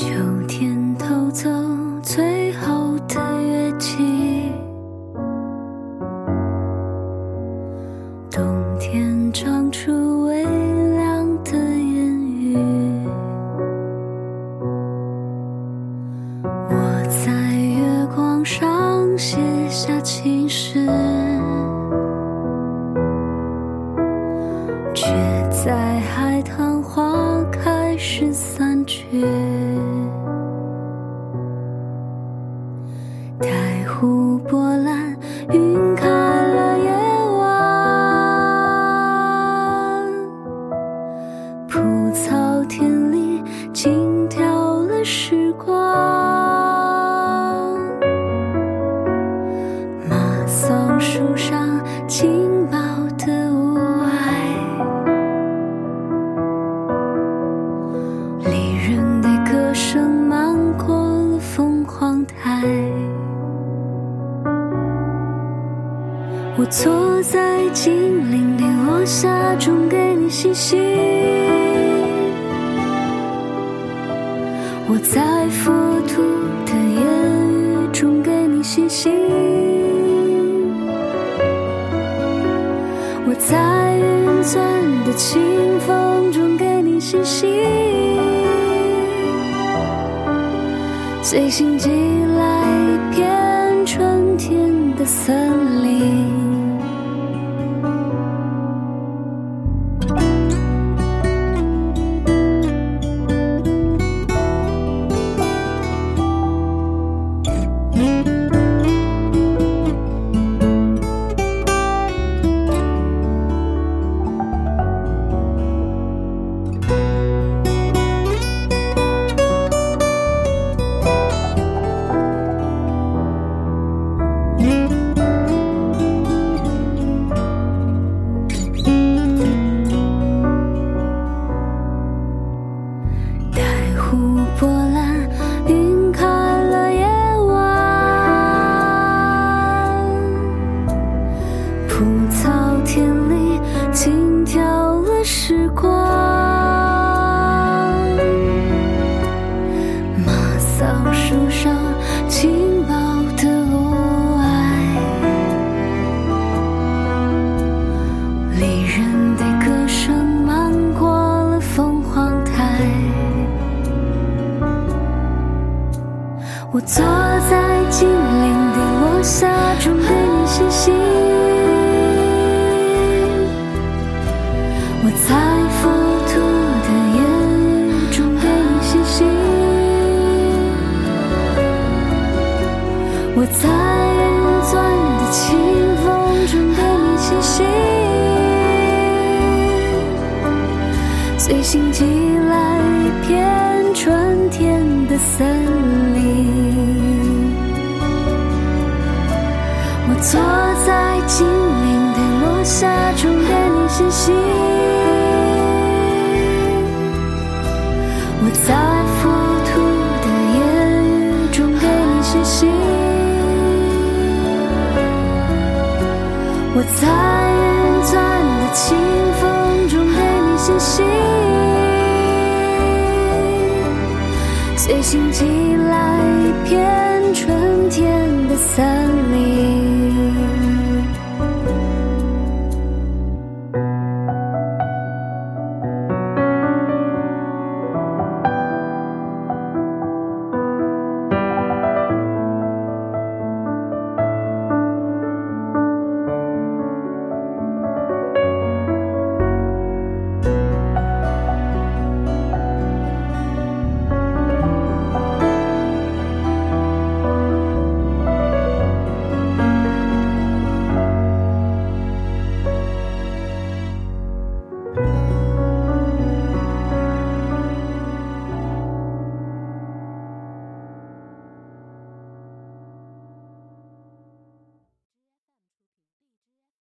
秋天偷走最后的月季冬天长出微凉的烟雨我在月光上写下情诗却在海棠花开始散去。我坐在金陵的落霞中给你写信，我在佛土的言语中给你写信，我在云钻的清风中给你写信，随心寄来一片春天的森林。我坐在金陵的落霞中给你写信，我在浮土的言语中给你写信，我在云钻的清风中给你写信，随心寄来一片春天的森林。坐在金陵的落霞中给你写信，我在佛土的言语中给你写信，我在云钻的清风中给你写信，随心寄来一片春天的森林。